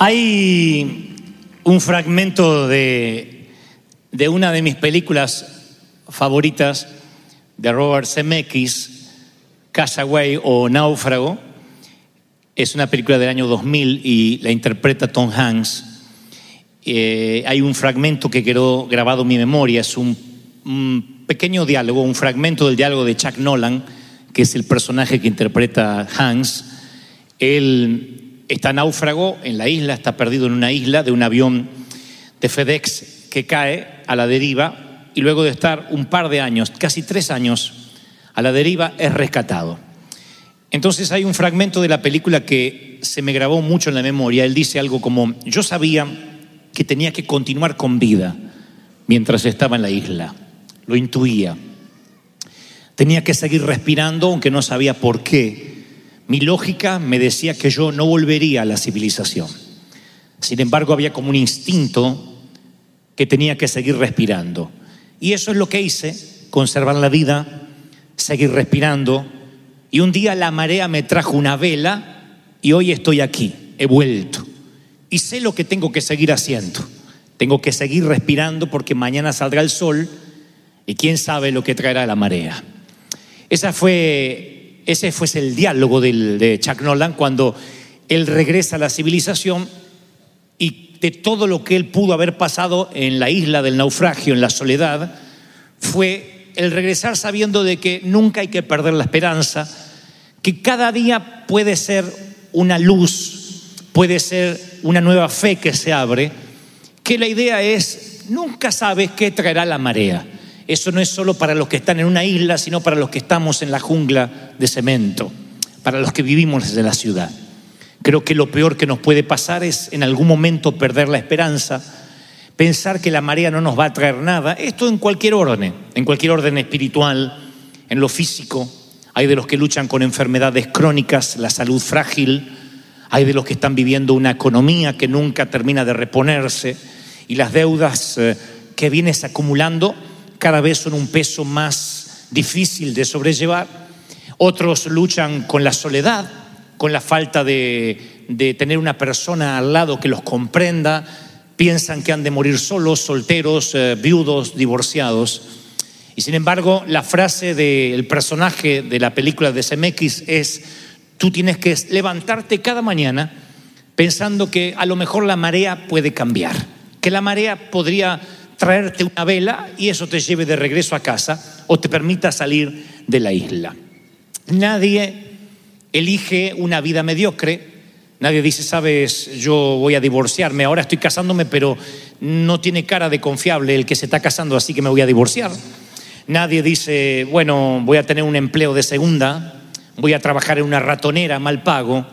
Hay un fragmento de, de una de mis películas favoritas de Robert Zemeckis, Castaway o Náufrago. Es una película del año 2000 y la interpreta Tom Hanks. Eh, hay un fragmento que quedó grabado en mi memoria, es un, un pequeño diálogo, un fragmento del diálogo de Chuck Nolan, que es el personaje que interpreta Hanks. Él está náufrago en la isla, está perdido en una isla de un avión de FedEx que cae a la deriva y luego de estar un par de años, casi tres años, a la deriva es rescatado. Entonces hay un fragmento de la película que se me grabó mucho en la memoria. Él dice algo como, yo sabía que tenía que continuar con vida mientras estaba en la isla, lo intuía. Tenía que seguir respirando aunque no sabía por qué. Mi lógica me decía que yo no volvería a la civilización. Sin embargo, había como un instinto que tenía que seguir respirando. Y eso es lo que hice, conservar la vida, seguir respirando. Y un día la marea me trajo una vela y hoy estoy aquí, he vuelto. Y sé lo que tengo que seguir haciendo. Tengo que seguir respirando porque mañana saldrá el sol y quién sabe lo que traerá la marea. Esa fue, ese fue el diálogo de Chuck Nolan cuando él regresa a la civilización y de todo lo que él pudo haber pasado en la isla del naufragio, en la soledad, fue el regresar sabiendo de que nunca hay que perder la esperanza, que cada día puede ser una luz, puede ser una nueva fe que se abre, que la idea es, nunca sabes qué traerá la marea. Eso no es solo para los que están en una isla, sino para los que estamos en la jungla de cemento, para los que vivimos desde la ciudad. Creo que lo peor que nos puede pasar es en algún momento perder la esperanza, pensar que la marea no nos va a traer nada. Esto en cualquier orden, en cualquier orden espiritual, en lo físico. Hay de los que luchan con enfermedades crónicas, la salud frágil. Hay de los que están viviendo una economía que nunca termina de reponerse y las deudas eh, que vienes acumulando cada vez son un peso más difícil de sobrellevar. Otros luchan con la soledad, con la falta de, tener una persona al lado que los comprenda, piensan que han de morir solos, solteros, eh, viudos, divorciados. Y sin embargo, la frase del personaje de la película de CMX es, tú tienes que levantarte cada mañana pensando que a lo mejor la marea puede cambiar, que la marea podría traerte una vela y eso te lleve de regreso a casa o te permita salir de la isla. Nadie elige una vida mediocre. Nadie dice, sabes, yo voy a divorciarme, ahora estoy casándome, pero no tiene cara de confiable el que se está casando, así que me voy a divorciar. Nadie dice, bueno, voy a tener un empleo de segunda, voy a trabajar en una ratonera mal pago.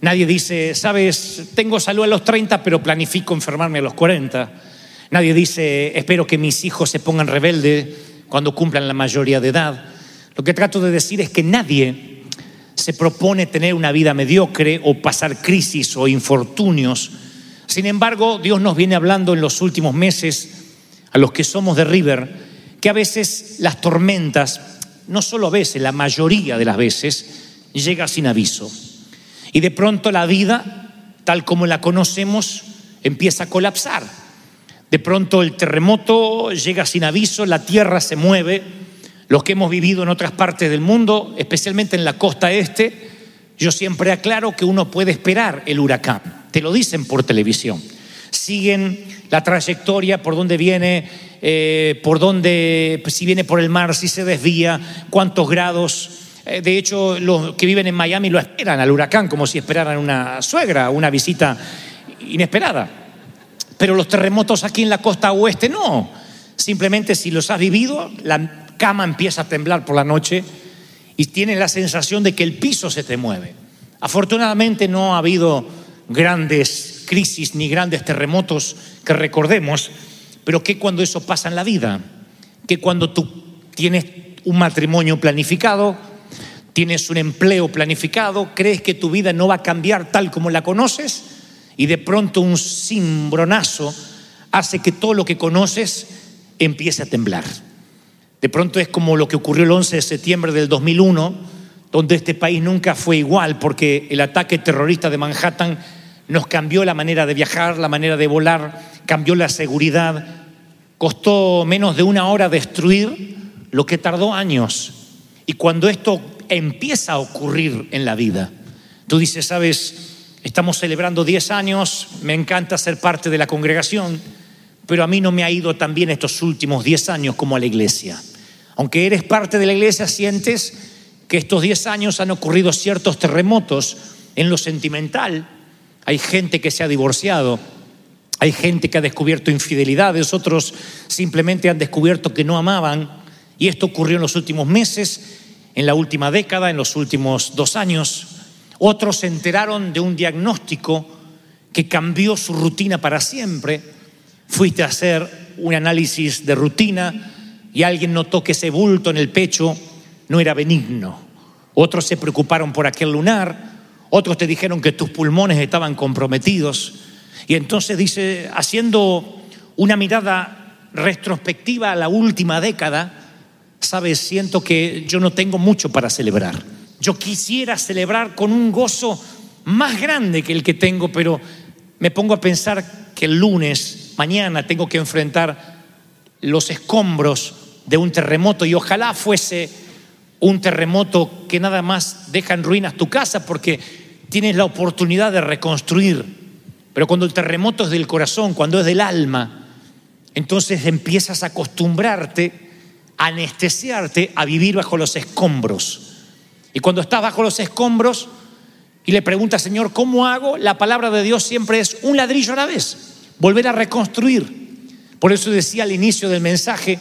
Nadie dice, sabes, tengo salud a los 30, pero planifico enfermarme a los 40. Nadie dice, espero que mis hijos se pongan rebeldes cuando cumplan la mayoría de edad. Lo que trato de decir es que nadie se propone tener una vida mediocre o pasar crisis o infortunios. Sin embargo, Dios nos viene hablando en los últimos meses a los que somos de River que a veces las tormentas, no solo a veces, la mayoría de las veces, llega sin aviso. Y de pronto la vida, tal como la conocemos, empieza a colapsar. De pronto el terremoto llega sin aviso, la tierra se mueve. Los que hemos vivido en otras partes del mundo, especialmente en la costa este, yo siempre aclaro que uno puede esperar el huracán. Te lo dicen por televisión. Siguen la trayectoria, por dónde viene, eh, por dónde, si viene por el mar, si se desvía, cuántos grados. Eh, de hecho, los que viven en Miami lo esperan al huracán como si esperaran una suegra, una visita inesperada. Pero los terremotos aquí en la costa oeste no. Simplemente si los has vivido, la cama empieza a temblar por la noche y tienes la sensación de que el piso se te mueve. Afortunadamente no ha habido grandes crisis ni grandes terremotos que recordemos, pero que cuando eso pasa en la vida, que cuando tú tienes un matrimonio planificado, tienes un empleo planificado, crees que tu vida no va a cambiar tal como la conoces, y de pronto un cimbronazo hace que todo lo que conoces empiece a temblar. De pronto es como lo que ocurrió el 11 de septiembre del 2001, donde este país nunca fue igual porque el ataque terrorista de Manhattan nos cambió la manera de viajar, la manera de volar, cambió la seguridad. Costó menos de una hora destruir lo que tardó años. Y cuando esto empieza a ocurrir en la vida, tú dices, sabes, Estamos celebrando 10 años, me encanta ser parte de la congregación, pero a mí no me ha ido tan bien estos últimos 10 años como a la iglesia. Aunque eres parte de la iglesia, sientes que estos 10 años han ocurrido ciertos terremotos en lo sentimental. Hay gente que se ha divorciado, hay gente que ha descubierto infidelidades, otros simplemente han descubierto que no amaban. Y esto ocurrió en los últimos meses, en la última década, en los últimos dos años. Otros se enteraron de un diagnóstico que cambió su rutina para siempre. Fuiste a hacer un análisis de rutina y alguien notó que ese bulto en el pecho no era benigno. Otros se preocuparon por aquel lunar, otros te dijeron que tus pulmones estaban comprometidos. Y entonces dice, haciendo una mirada retrospectiva a la última década, sabes, siento que yo no tengo mucho para celebrar. Yo quisiera celebrar con un gozo más grande que el que tengo, pero me pongo a pensar que el lunes, mañana, tengo que enfrentar los escombros de un terremoto y ojalá fuese un terremoto que nada más deja en ruinas tu casa porque tienes la oportunidad de reconstruir. Pero cuando el terremoto es del corazón, cuando es del alma, entonces empiezas a acostumbrarte, a anestesiarte a vivir bajo los escombros. Y cuando estás bajo los escombros y le preguntas, Señor, ¿cómo hago? La palabra de Dios siempre es un ladrillo a la vez, volver a reconstruir. Por eso decía al inicio del mensaje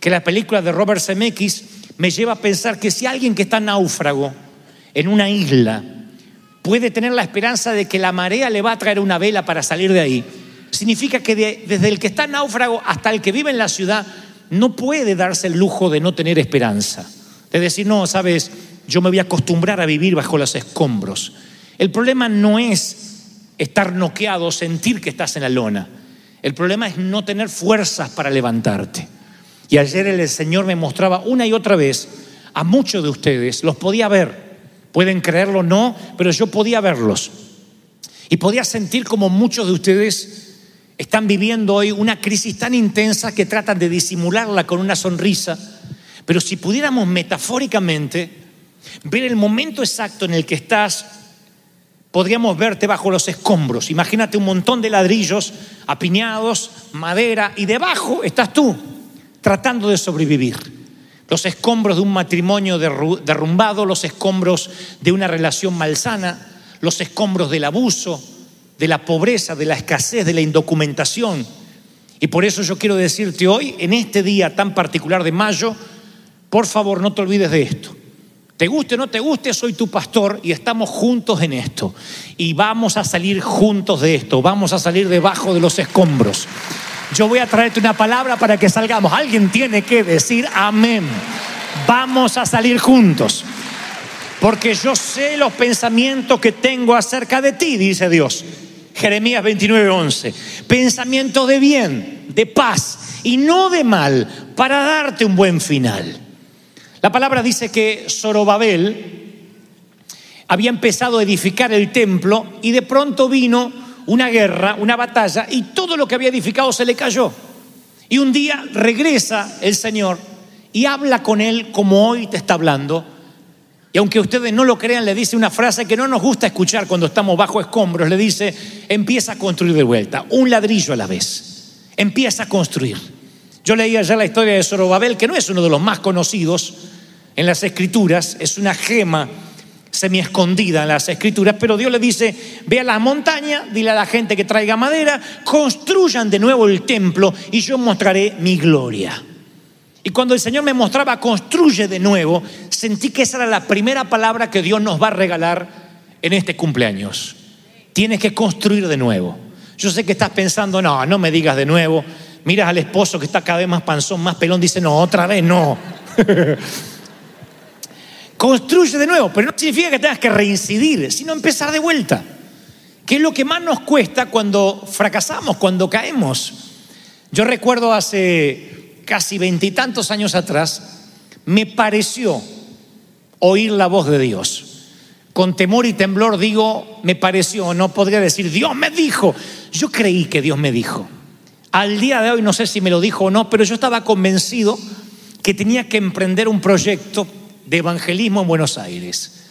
que la película de Robert Zemeckis me lleva a pensar que si alguien que está náufrago en una isla puede tener la esperanza de que la marea le va a traer una vela para salir de ahí, significa que desde el que está náufrago hasta el que vive en la ciudad no puede darse el lujo de no tener esperanza. De decir, no, sabes, yo me voy a acostumbrar a vivir bajo los escombros. El problema no es estar noqueado, sentir que estás en la lona. El problema es no tener fuerzas para levantarte. Y ayer el Señor me mostraba una y otra vez a muchos de ustedes, los podía ver, pueden creerlo o no, pero yo podía verlos. Y podía sentir como muchos de ustedes están viviendo hoy una crisis tan intensa que tratan de disimularla con una sonrisa. Pero si pudiéramos metafóricamente ver el momento exacto en el que estás, podríamos verte bajo los escombros. Imagínate un montón de ladrillos apiñados, madera, y debajo estás tú, tratando de sobrevivir. Los escombros de un matrimonio derrumbado, los escombros de una relación malsana, los escombros del abuso, de la pobreza, de la escasez, de la indocumentación. Y por eso yo quiero decirte hoy, en este día tan particular de mayo, por favor no te olvides de esto. Te guste o no te guste, soy tu pastor y estamos juntos en esto. Y vamos a salir juntos de esto, vamos a salir debajo de los escombros. Yo voy a traerte una palabra para que salgamos. Alguien tiene que decir amén. Vamos a salir juntos. Porque yo sé los pensamientos que tengo acerca de ti, dice Dios. Jeremías 29:11. Pensamiento de bien, de paz y no de mal, para darte un buen final. La palabra dice que Zorobabel había empezado a edificar el templo y de pronto vino una guerra, una batalla, y todo lo que había edificado se le cayó. Y un día regresa el Señor y habla con él como hoy te está hablando. Y aunque ustedes no lo crean, le dice una frase que no nos gusta escuchar cuando estamos bajo escombros. Le dice, empieza a construir de vuelta, un ladrillo a la vez. Empieza a construir. Yo leía ya la historia de Zorobabel, que no es uno de los más conocidos en las escrituras, es una gema semi escondida en las escrituras, pero Dios le dice, ve a la montaña, dile a la gente que traiga madera, construyan de nuevo el templo y yo mostraré mi gloria. Y cuando el Señor me mostraba construye de nuevo, sentí que esa era la primera palabra que Dios nos va a regalar en este cumpleaños. Tienes que construir de nuevo. Yo sé que estás pensando, no, no me digas de nuevo. Miras al esposo que está cada vez más panzón, más pelón, dice, no, otra vez no. Construye de nuevo, pero no significa que tengas que reincidir, sino empezar de vuelta. ¿Qué es lo que más nos cuesta cuando fracasamos, cuando caemos? Yo recuerdo hace casi veintitantos años atrás, me pareció oír la voz de Dios. Con temor y temblor digo, me pareció, no podría decir, Dios me dijo. Yo creí que Dios me dijo. Al día de hoy no sé si me lo dijo o no, pero yo estaba convencido que tenía que emprender un proyecto de evangelismo en Buenos Aires.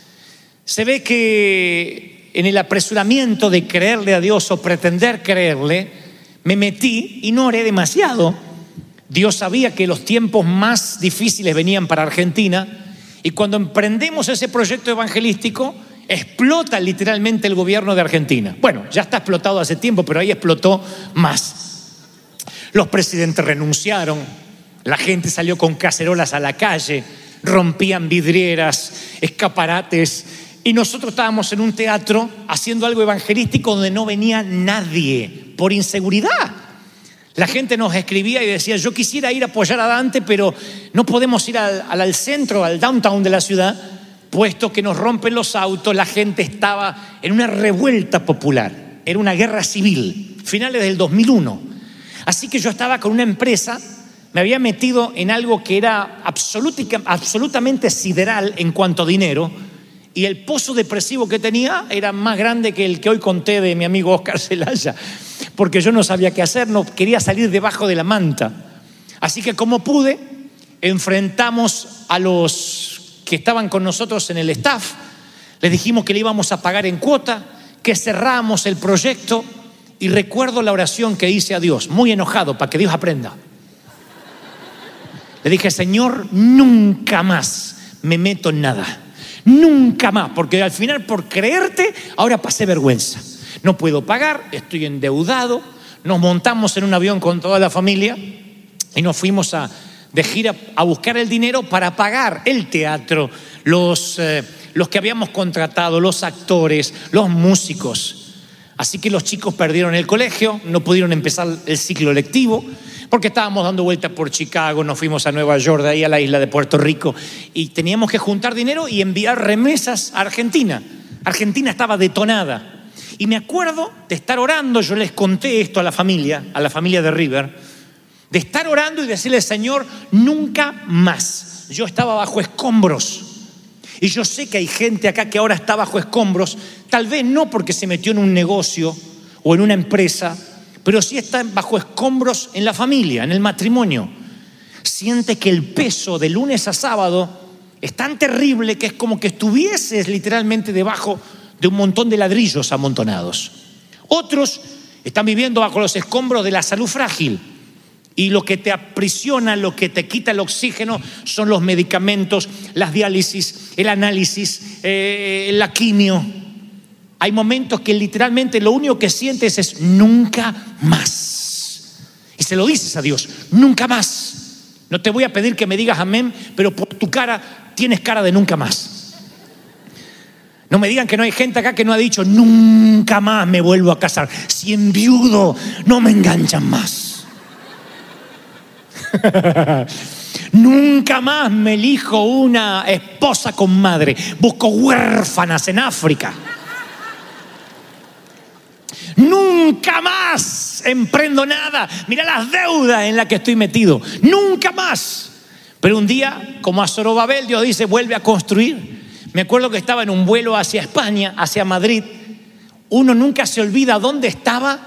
Se ve que en el apresuramiento de creerle a Dios o pretender creerle, me metí y no oré demasiado. Dios sabía que los tiempos más difíciles venían para Argentina y cuando emprendemos ese proyecto evangelístico, explota literalmente el gobierno de Argentina. Bueno, ya está explotado hace tiempo, pero ahí explotó más. Los presidentes renunciaron, la gente salió con cacerolas a la calle, rompían vidrieras, escaparates, y nosotros estábamos en un teatro haciendo algo evangelístico donde no venía nadie por inseguridad. La gente nos escribía y decía, yo quisiera ir a apoyar a Dante, pero no podemos ir al, al, centro, al downtown de la ciudad, puesto que nos rompen los autos, la gente estaba en una revuelta popular, era una guerra civil, finales del 2001. Así que yo estaba con una empresa me había metido en algo que era absolutamente sideral en cuanto a dinero y el pozo depresivo que tenía era más grande que el que hoy conté de mi amigo Oscar Celaya, porque yo no sabía qué hacer, no quería salir debajo de la manta. Así que como pude, enfrentamos a los que estaban con nosotros en el staff, les dijimos que le íbamos a pagar en cuota, que cerramos el proyecto y recuerdo la oración que hice a Dios, muy enojado, para que Dios aprenda. Le dije, Señor, nunca más me meto en nada. Nunca más, porque al final por creerte, ahora pasé vergüenza. No puedo pagar, estoy endeudado. Nos montamos en un avión con toda la familia y nos fuimos a, de gira a buscar el dinero para pagar el teatro, los, eh, los que habíamos contratado, los actores, los músicos. Así que los chicos perdieron el colegio, no pudieron empezar el ciclo lectivo porque estábamos dando vueltas por Chicago, nos fuimos a Nueva York, de ahí a la isla de Puerto Rico, y teníamos que juntar dinero y enviar remesas a Argentina. Argentina estaba detonada. Y me acuerdo de estar orando, yo les conté esto a la familia, a la familia de River, de estar orando y decirle, Señor, nunca más. Yo estaba bajo escombros. Y yo sé que hay gente acá que ahora está bajo escombros, tal vez no porque se metió en un negocio o en una empresa, pero sí está bajo escombros en la familia, en el matrimonio. Siente que el peso de lunes a sábado es tan terrible que es como que estuvieses literalmente debajo de un montón de ladrillos amontonados. Otros están viviendo bajo los escombros de la salud frágil. Y lo que te aprisiona, lo que te quita el oxígeno son los medicamentos, las diálisis, el análisis, eh, la quimio. Hay momentos que literalmente lo único que sientes es nunca más. Y se lo dices a Dios, nunca más. No te voy a pedir que me digas amén, pero por tu cara tienes cara de nunca más. No me digan que no hay gente acá que no ha dicho, nunca más me vuelvo a casar. Si enviudo, no me enganchan más. Nunca más me elijo una esposa con madre. Busco huérfanas en África. Nunca más emprendo nada. Mira las deudas en las que estoy metido. Nunca más. Pero un día, como a Zorobabel, Dios dice, vuelve a construir. Me acuerdo que estaba en un vuelo hacia España, hacia Madrid. uno nunca se olvida dónde estaba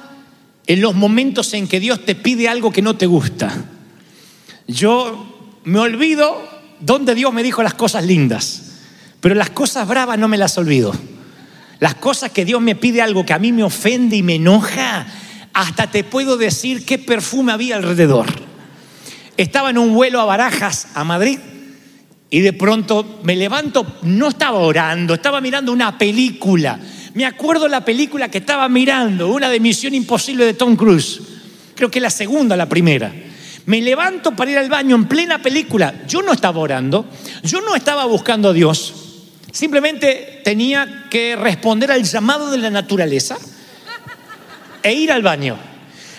en los momentos en que Dios te pide algo que no te gusta. Yo me olvido dónde Dios me dijo las cosas lindas, pero las cosas bravas no me las olvido. Las cosas que Dios me pide algo que a mí me ofende y me enoja, hasta te puedo decir qué perfume había alrededor. Estaba en un vuelo a Barajas, a Madrid, y de pronto me levanto, no estaba orando, estaba mirando una película. Me acuerdo la película que estaba mirando, una de Misión Imposible de Tom Cruise. Creo que la segunda, la primera. Me levanto para ir al baño en plena película. Yo no estaba orando, yo no estaba buscando a Dios. Simplemente tenía que responder al llamado de la naturaleza e ir al baño.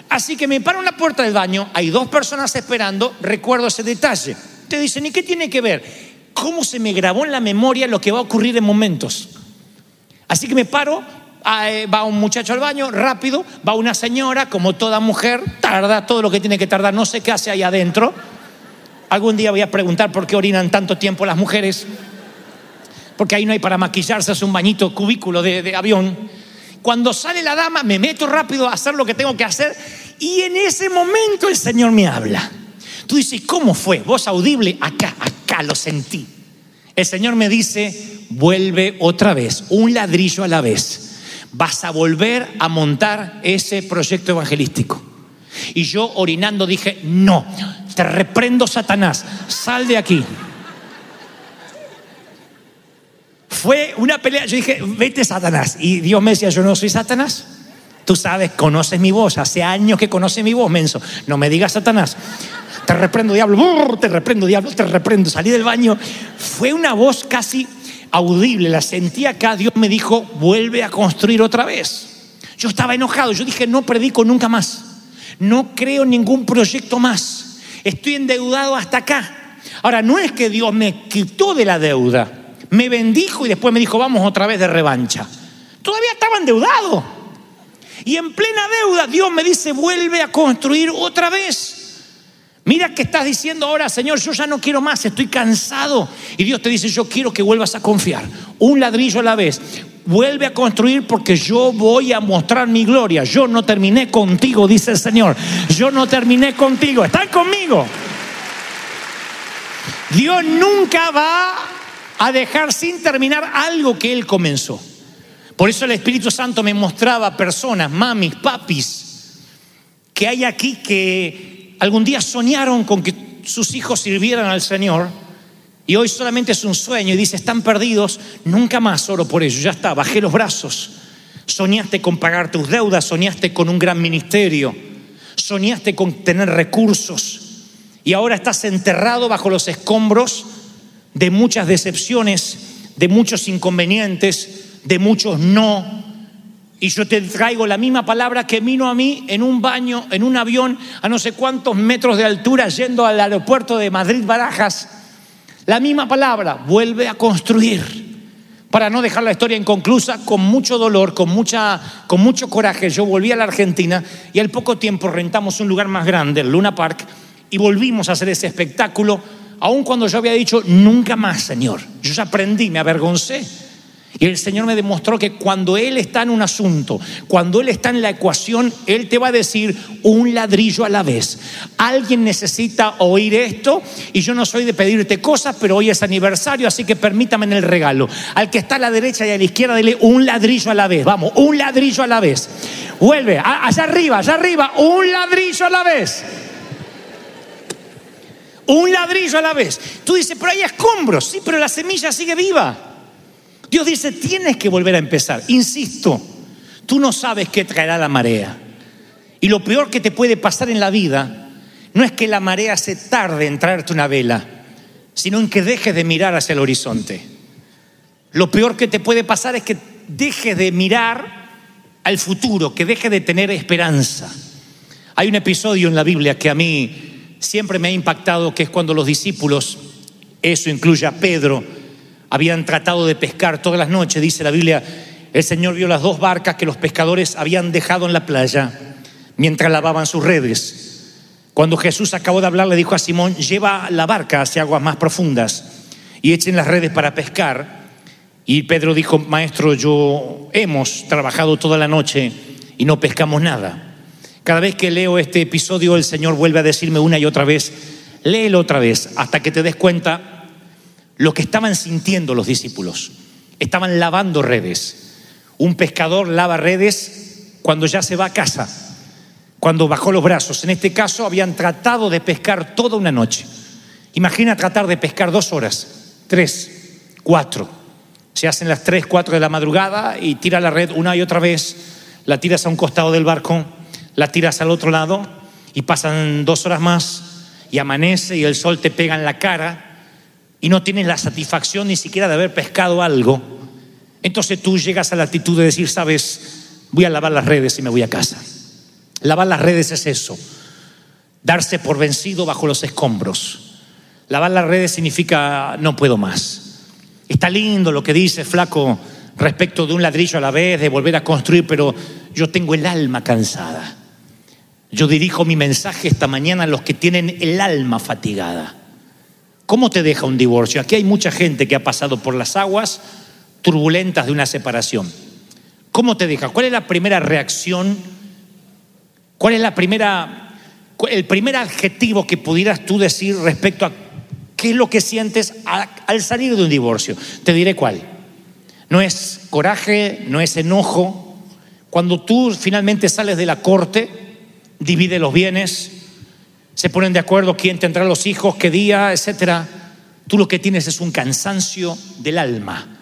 Así que me paro en la puerta del baño, hay dos personas esperando, recuerdo ese detalle. Te dicen, ¿y qué tiene que ver? ¿Cómo se me grabó en la memoria lo que va a ocurrir en momentos? Así que me paro, va un muchacho al baño, rápido, va una señora, como toda mujer, tarda todo lo que tiene que tardar, no sé qué hace ahí adentro. Algún día voy a preguntar por qué orinan tanto tiempo las mujeres, porque ahí no hay para maquillarse, es un bañito cubículo de, de avión. Cuando sale la dama, me meto rápido a hacer lo que tengo que hacer y en ese momento el Señor me habla. Tú dices, ¿cómo fue? Voz audible, acá, acá lo sentí. El Señor me dice, vuelve otra vez, un ladrillo a la vez. Vas a volver a montar ese proyecto evangelístico. Y yo orinando dije, no, te reprendo Satanás, sal de aquí. Fue una pelea, yo dije, vete Satanás. Y Dios me decía, yo no soy Satanás. Tú sabes, conoces mi voz, hace años que conoces mi voz, menso. No me digas Satanás. Te reprendo, diablo, te reprendo, diablo, te reprendo. Salí del baño. Fue una voz casi audible, la sentí acá. Dios me dijo, vuelve a construir otra vez. Yo estaba enojado, yo dije, no predico nunca más. No creo ningún proyecto más. Estoy endeudado hasta acá. Ahora, no es que Dios me quitó de la deuda, me bendijo y después me dijo, vamos otra vez de revancha. Todavía estaba endeudado. Y en plena deuda Dios me dice, vuelve a construir otra vez. Mira que estás diciendo ahora, Señor, yo ya no quiero más, estoy cansado. Y Dios te dice, yo quiero que vuelvas a confiar. Un ladrillo a la vez. Vuelve a construir porque yo voy a mostrar mi gloria. Yo no terminé contigo, dice el Señor. Yo no terminé contigo. ¿Están conmigo? Dios nunca va a dejar sin terminar algo que Él comenzó. Por eso el Espíritu Santo me mostraba personas, mamis, papis, que hay aquí que algún día soñaron con que sus hijos sirvieran al Señor y hoy solamente es un sueño y dice, están perdidos, nunca más oro por ellos, ya está, bajé los brazos. Soñaste con pagar tus deudas, soñaste con un gran ministerio, soñaste con tener recursos y ahora estás enterrado bajo los escombros de muchas decepciones, de muchos inconvenientes, de muchos no. Y yo te traigo la misma palabra que vino a mí en un baño, en un avión a no sé cuántos metros de altura yendo al aeropuerto de Madrid Barajas. La misma palabra, vuelve a construir. Para no dejar la historia inconclusa, con mucho dolor, con, mucha, con mucho coraje, yo volví a la Argentina y al poco tiempo rentamos un lugar más grande, el Luna Park, y volvimos a hacer ese espectáculo, aun cuando yo había dicho, nunca más, Señor. Yo ya aprendí, me avergoncé. Y el Señor me demostró que cuando Él está en un asunto, cuando Él está en la ecuación, Él te va a decir un ladrillo a la vez. Alguien necesita oír esto y yo no soy de pedirte cosas, pero hoy es aniversario, así que permítame en el regalo. Al que está a la derecha y a la izquierda, dile un ladrillo a la vez. Vamos, un ladrillo a la vez. Vuelve, allá arriba, allá arriba, un ladrillo a la vez. Un ladrillo a la vez. Tú dices, pero hay escombros. Sí, pero la semilla sigue viva. Dios dice, tienes que volver a empezar. Insisto, tú no sabes qué traerá la marea. Y lo peor que te puede pasar en la vida no es que la marea se tarde en traerte una vela, sino en que dejes de mirar hacia el horizonte. Lo peor que te puede pasar es que dejes de mirar al futuro, que dejes de tener esperanza. Hay un episodio en la Biblia que a mí siempre me ha impactado, que es cuando los discípulos, eso incluye a Pedro, habían tratado de pescar todas las noches, dice la Biblia, el Señor vio las dos barcas que los pescadores habían dejado en la playa mientras lavaban sus redes. Cuando Jesús acabó de hablar, le dijo a Simón, lleva la barca hacia aguas más profundas y echen las redes para pescar. Y Pedro dijo, maestro, yo hemos trabajado toda la noche y no pescamos nada. Cada vez que leo este episodio, el Señor vuelve a decirme una y otra vez, léelo otra vez, hasta que te des cuenta lo que estaban sintiendo los discípulos. Estaban lavando redes. Un pescador lava redes cuando ya se va a casa, cuando bajó los brazos. En este caso habían tratado de pescar toda una noche. Imagina tratar de pescar dos horas, tres, cuatro. Se hacen las tres, cuatro de la madrugada y tira la red una y otra vez, la tiras a un costado del barco, la tiras al otro lado y pasan dos horas más y amanece y el sol te pega en la cara y no tienes la satisfacción ni siquiera de haber pescado algo. Entonces tú llegas a la actitud de decir, sabes, voy a lavar las redes y me voy a casa. Lavar las redes es eso, darse por vencido bajo los escombros. Lavar las redes significa no puedo más. Está lindo lo que dice Flaco respecto de un ladrillo a la vez, de volver a construir, pero yo tengo el alma cansada. Yo dirijo mi mensaje esta mañana a los que tienen el alma fatigada. ¿Cómo te deja un divorcio? Aquí hay mucha gente que ha pasado por las aguas turbulentas de una separación. ¿Cómo te deja? ¿Cuál es la primera reacción? ¿Cuál es la primera, el primer adjetivo que pudieras tú decir respecto a qué es lo que sientes al salir de un divorcio? Te diré cuál. No es coraje, no es enojo. Cuando tú finalmente sales de la corte, divide los bienes, se ponen de acuerdo quién tendrá los hijos, qué día, etcétera. Tú lo que tienes es un cansancio del alma.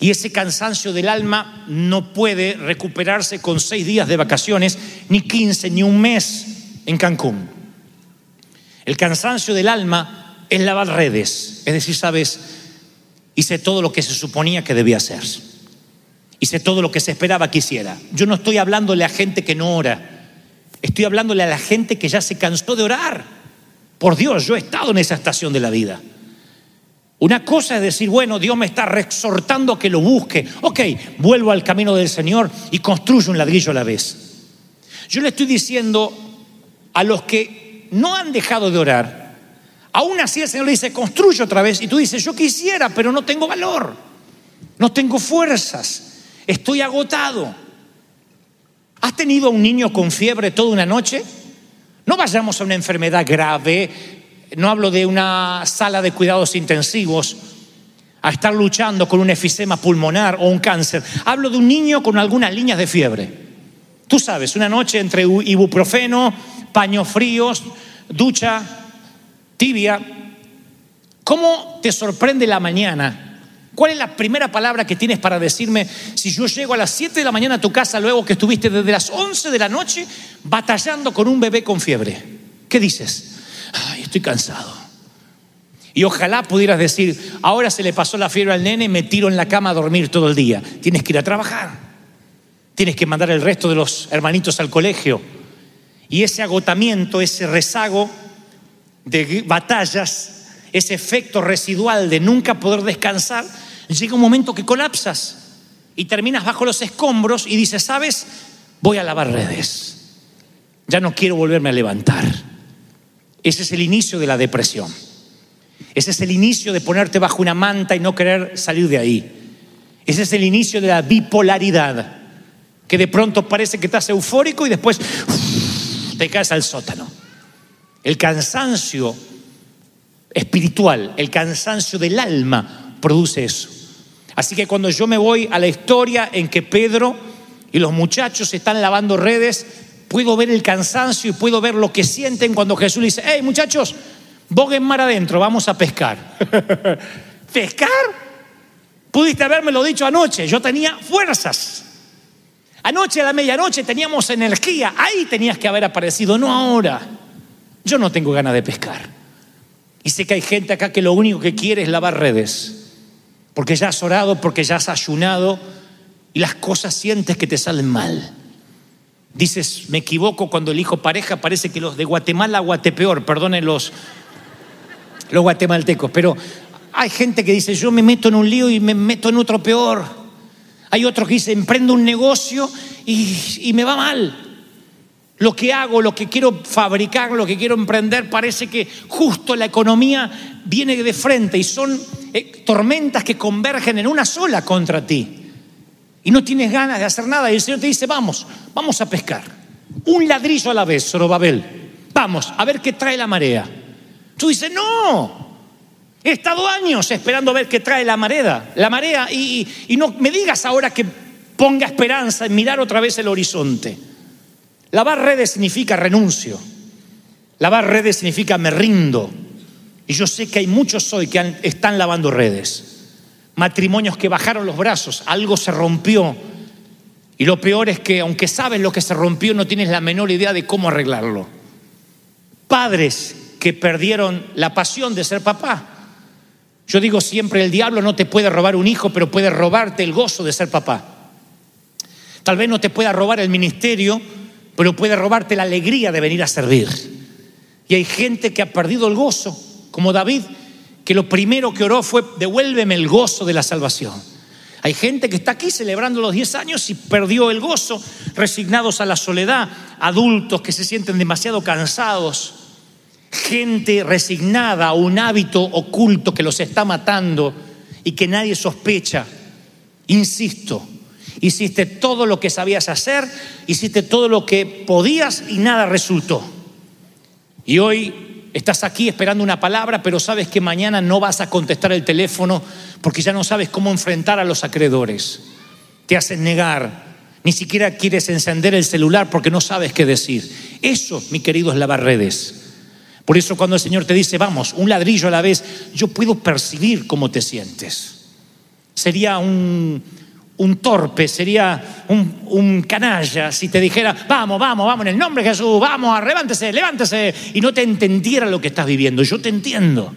Y ese cansancio del alma no puede recuperarse con seis días de vacaciones, ni quince, ni un mes en Cancún. El cansancio del alma es lavar redes, es decir, sabes, hice todo lo que se suponía que debía hacer, hice todo lo que se esperaba que hiciera. Yo no estoy hablándole a gente que no ora, estoy hablándole a la gente que ya se cansó de orar. Por Dios, yo he estado en esa estación de la vida. Una cosa es decir, bueno, Dios me está exhortando a que lo busque. Ok, vuelvo al camino del Señor y construyo un ladrillo a la vez. Yo le estoy diciendo a los que no han dejado de orar, aún así el Señor le dice, construye otra vez. Y tú dices, yo quisiera, pero no tengo valor, no tengo fuerzas, estoy agotado. ¿Has tenido a un niño con fiebre toda una noche? No vayamos a una enfermedad grave, no hablo de una sala de cuidados intensivos, a estar luchando con un efisema pulmonar o un cáncer. Hablo de un niño con algunas líneas de fiebre. Tú sabes, una noche entre ibuprofeno, paños fríos, ducha tibia. ¿Cómo te sorprende la mañana? ¿Cuál es la primera palabra que tienes para decirme si yo llego a las 7 de la mañana a tu casa luego que estuviste desde las 11 de la noche batallando con un bebé con fiebre? ¿Qué dices? Ay, estoy cansado. Y ojalá pudieras decir, ahora se le pasó la fiebre al nene, me tiro en la cama a dormir todo el día. Tienes que ir a trabajar. Tienes que mandar el resto de los hermanitos al colegio. Y ese agotamiento, ese rezago de batallas, ese efecto residual de nunca poder descansar, llega un momento que colapsas y terminas bajo los escombros y dices, ¿sabes? Voy a lavar redes. Ya no quiero volverme a levantar. Ese es el inicio de la depresión. Ese es el inicio de ponerte bajo una manta y no querer salir de ahí. Ese es el inicio de la bipolaridad, que de pronto parece que estás eufórico y después te caes al sótano. El cansancio espiritual, el cansancio del alma produce eso. Así que cuando yo me voy a la historia en que Pedro y los muchachos están lavando redes, puedo ver el cansancio y puedo ver lo que sienten cuando Jesús le dice, hey muchachos, boguen mar adentro, vamos a pescar. ¿Pescar? Pudiste habérmelo dicho anoche, yo tenía fuerzas. Anoche a la medianoche teníamos energía, ahí tenías que haber aparecido, no ahora. Yo no tengo ganas de pescar. Y sé que hay gente acá que lo único que quiere es lavar redes, porque ya has orado, porque ya has ayunado y las cosas sientes que te salen mal. Dices, me equivoco cuando elijo pareja, parece que los de Guatemala, Guatepeor, perdonen los, los guatemaltecos, pero hay gente que dice, yo me meto en un lío y me meto en otro peor. Hay otros que dicen, emprendo un negocio y, y me va mal. Lo que hago, lo que quiero fabricar, lo que quiero emprender, parece que justo la economía viene de frente y son eh, tormentas que convergen en una sola contra ti. Y no tienes ganas de hacer nada. Y el Señor te dice, vamos, vamos a pescar. Un ladrillo a la vez, Zorobabel. Vamos, a ver qué trae la marea. Tú dices, no, he estado años esperando a ver qué trae la marea, la marea, y, y no me digas ahora que ponga esperanza en mirar otra vez el horizonte. Lavar redes significa renuncio. Lavar redes significa me rindo. Y yo sé que hay muchos hoy que están lavando redes. Matrimonios que bajaron los brazos, algo se rompió. Y lo peor es que aunque sabes lo que se rompió, no tienes la menor idea de cómo arreglarlo. Padres que perdieron la pasión de ser papá. Yo digo siempre, el diablo no te puede robar un hijo, pero puede robarte el gozo de ser papá. Tal vez no te pueda robar el ministerio, pero puede robarte la alegría de venir a servir. Y hay gente que ha perdido el gozo, como David, que lo primero que oró fue, devuélveme el gozo de la salvación. Hay gente que está aquí celebrando los 10 años y perdió el gozo, resignados a la soledad, adultos que se sienten demasiado cansados, gente resignada a un hábito oculto que los está matando y que nadie sospecha. Insisto, hiciste todo lo que sabías hacer, hiciste todo lo que podías y nada resultó. Y hoy estás aquí esperando una palabra, pero sabes que mañana no vas a contestar el teléfono porque ya no sabes cómo enfrentar a los acreedores. Te hacen negar, ni siquiera quieres encender el celular porque no sabes qué decir. Eso, mi querido, es lavar redes. Por eso cuando el Señor te dice, vamos, un ladrillo a la vez, yo puedo percibir cómo te sientes. Sería un, un torpe, sería un, canalla si te dijera, vamos, vamos, vamos, en el nombre de Jesús, vamos, levántese, levántese, y no te entendiera lo que estás viviendo. Yo te entiendo.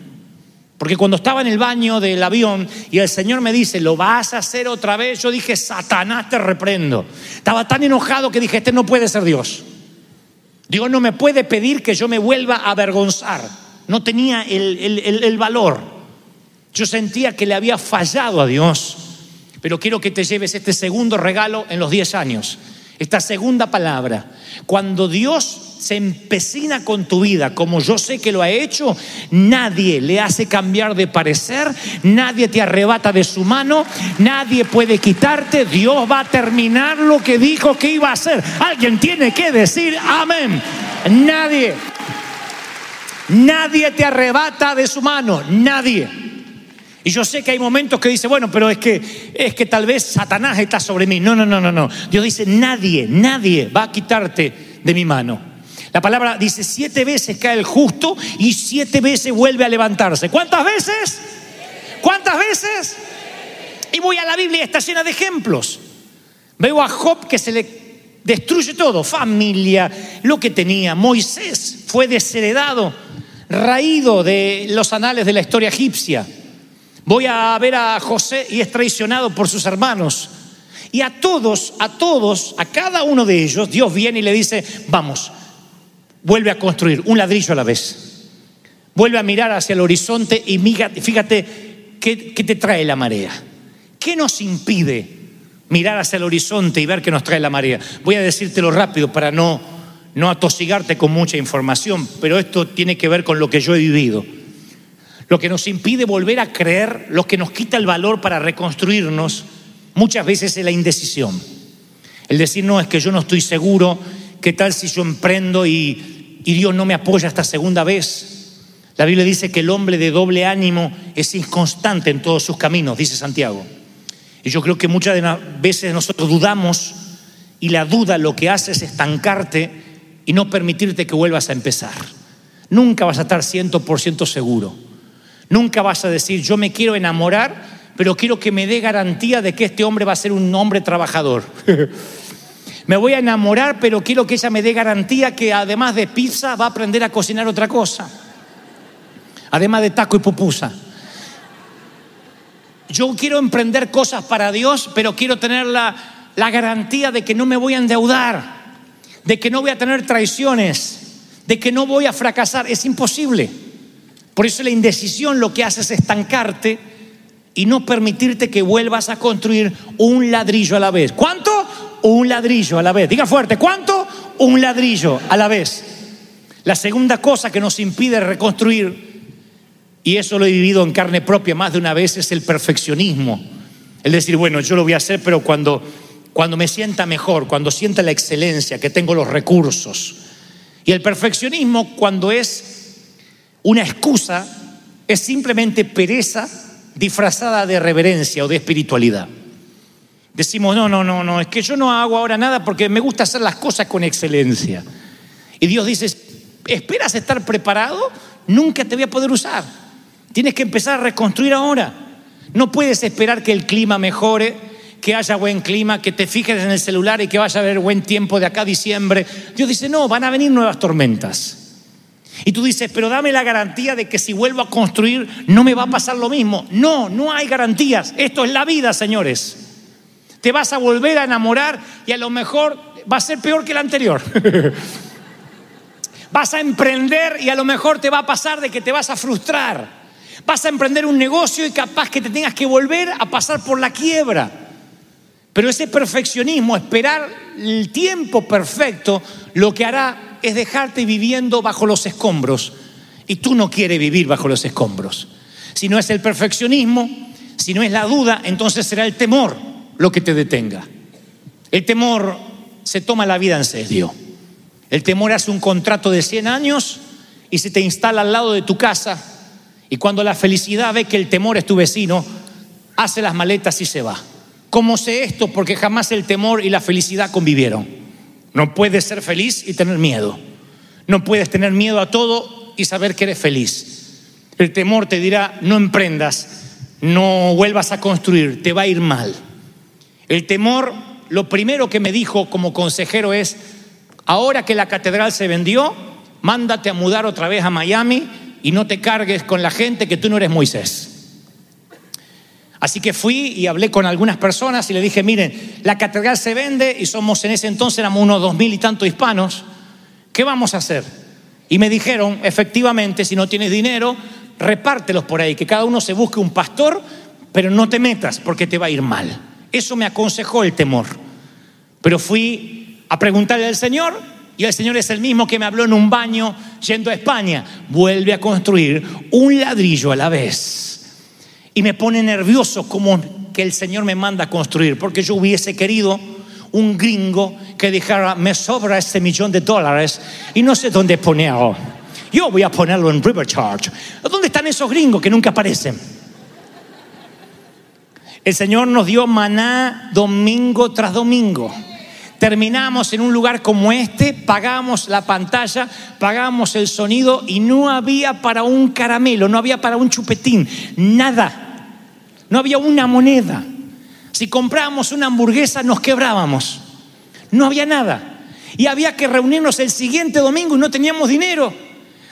Porque cuando estaba en el baño del avión y el Señor me dice, lo vas a hacer otra vez, yo dije, Satanás te reprendo. Estaba tan enojado que dije, este no puede ser Dios. Dios no me puede pedir que yo me vuelva a avergonzar. No tenía el- el- el valor. Yo sentía que le había fallado a Dios. Pero quiero que te lleves este segundo regalo en los 10 años. Esta segunda palabra. Cuando Dios se empecina con tu vida, como yo sé que lo ha hecho, nadie le hace cambiar de parecer, nadie te arrebata de su mano, nadie puede quitarte. Dios va a terminar lo que dijo que iba a hacer. Alguien tiene que decir amén. Nadie. Nadie te arrebata de su mano, nadie. Y yo sé que hay momentos que dice, bueno, pero es que es que tal vez Satanás está sobre mí. No, no, no, no, no. Dios dice, nadie, nadie va a quitarte de mi mano. La palabra dice, siete veces cae el justo y siete veces vuelve a levantarse. ¿Cuántas veces? ¿Cuántas veces? Y voy a la Biblia, está llena de ejemplos. Veo a Job que se le destruye todo, familia, lo que tenía. Moisés fue desheredado, raído de los anales de la historia egipcia. Voy a ver a José y es traicionado por sus hermanos. Y a todos, a todos, a cada uno de ellos, Dios viene y le dice, vamos, vuelve a construir un ladrillo a la vez. Vuelve a mirar hacia el horizonte y fíjate qué, qué te trae la marea. ¿Qué nos impide mirar hacia el horizonte y ver qué nos trae la marea? Voy a decírtelo rápido para no, no atosigarte con mucha información, pero esto tiene que ver con lo que yo he vivido. Lo que nos impide volver a creer, lo que nos quita el valor para reconstruirnos, muchas veces es la indecisión. El decir, no, es que yo no estoy seguro, ¿qué tal si yo emprendo y, y Dios no me apoya esta segunda vez? La Biblia dice que el hombre de doble ánimo es inconstante en todos sus caminos, dice Santiago. Y yo creo que muchas de veces nosotros dudamos y la duda lo que hace es estancarte y no permitirte que vuelvas a empezar. Nunca vas a estar 100% seguro. Nunca vas a decir, yo me quiero enamorar, pero quiero que me dé garantía de que este hombre va a ser un hombre trabajador. me voy a enamorar, pero quiero que ella me dé garantía que además de pizza va a aprender a cocinar otra cosa. Además de taco y pupusa. Yo quiero emprender cosas para Dios, pero quiero tener la, la garantía de que no me voy a endeudar, de que no voy a tener traiciones, de que no voy a fracasar. Es imposible. Por eso la indecisión lo que hace es estancarte y no permitirte que vuelvas a construir un ladrillo a la vez. ¿Cuánto? Un ladrillo a la vez. Diga fuerte, ¿cuánto? Un ladrillo a la vez. La segunda cosa que nos impide reconstruir y eso lo he vivido en carne propia más de una vez, es el perfeccionismo. El decir, bueno, yo lo voy a hacer, pero cuando, cuando me sienta mejor, cuando sienta la excelencia, que tengo los recursos. Y el perfeccionismo, cuando es una excusa, es simplemente pereza disfrazada de reverencia o de espiritualidad. Decimos, no, no, no, no, es que yo no hago ahora nada porque me gusta hacer las cosas con excelencia. Y Dios dice, esperas estar preparado, nunca te voy a poder usar. Tienes que empezar a reconstruir ahora. No puedes esperar que el clima mejore, que haya buen clima, que te fijes en el celular y que vaya a haber buen tiempo de acá a diciembre. Dios dice, no, van a venir nuevas tormentas. Y tú dices, pero dame la garantía de que si vuelvo a construir no me va a pasar lo mismo. No, no hay garantías. Esto es la vida, señores. Te vas a volver a enamorar y a lo mejor va a ser peor que el anterior. vas a emprender y a lo mejor te va a pasar de que te vas a frustrar. Vas a emprender un negocio y capaz que te tengas que volver a pasar por la quiebra. Pero ese perfeccionismo, esperar el tiempo perfecto, lo que hará es dejarte viviendo bajo los escombros. Y tú no quieres vivir bajo los escombros. Si no es el perfeccionismo, si no es la duda, entonces será el temor lo que te detenga. El temor se toma la vida en serio. El temor hace un contrato de 100 años y se te instala al lado de tu casa. Y cuando la felicidad ve que el temor es tu vecino, hace las maletas y se va. ¿Cómo sé esto? Porque jamás el temor y la felicidad convivieron. No puedes ser feliz y tener miedo. No puedes tener miedo a todo y saber que eres feliz. El temor te dirá, no emprendas, no vuelvas a construir, te va a ir mal. El temor, lo primero que me dijo como consejero es, ahora que la catedral se vendió, mándate a mudar otra vez a Miami y no te cargues con la gente que tú no eres Moisés. Así que fui y hablé con algunas personas y le dije, miren, la catedral se vende y somos en ese entonces éramos unos dos mil y tantos hispanos, ¿qué vamos a hacer? Y me dijeron, efectivamente, si no tienes dinero, repártelos por ahí, que cada uno se busque un pastor, pero no te metas porque te va a ir mal. Eso me aconsejó el temor. Pero fui a preguntarle al Señor y el Señor es el mismo que me habló en un baño yendo a España. Vuelve a construir un ladrillo a la vez. Y me pone nervioso como que el Señor me manda a construir, porque yo hubiese querido un gringo que dijera, me sobra este millón de dólares y no sé dónde ponerlo. Yo voy a ponerlo en River Charge. ¿Dónde están esos gringos que nunca aparecen? El Señor nos dio maná domingo tras domingo. Terminamos en un lugar como este, pagamos la pantalla, pagamos el sonido y no había para un caramelo, no había para un chupetín, nada. No había una moneda. Si comprábamos una hamburguesa nos quebrábamos. No había nada. Y había que reunirnos el siguiente domingo y no teníamos dinero.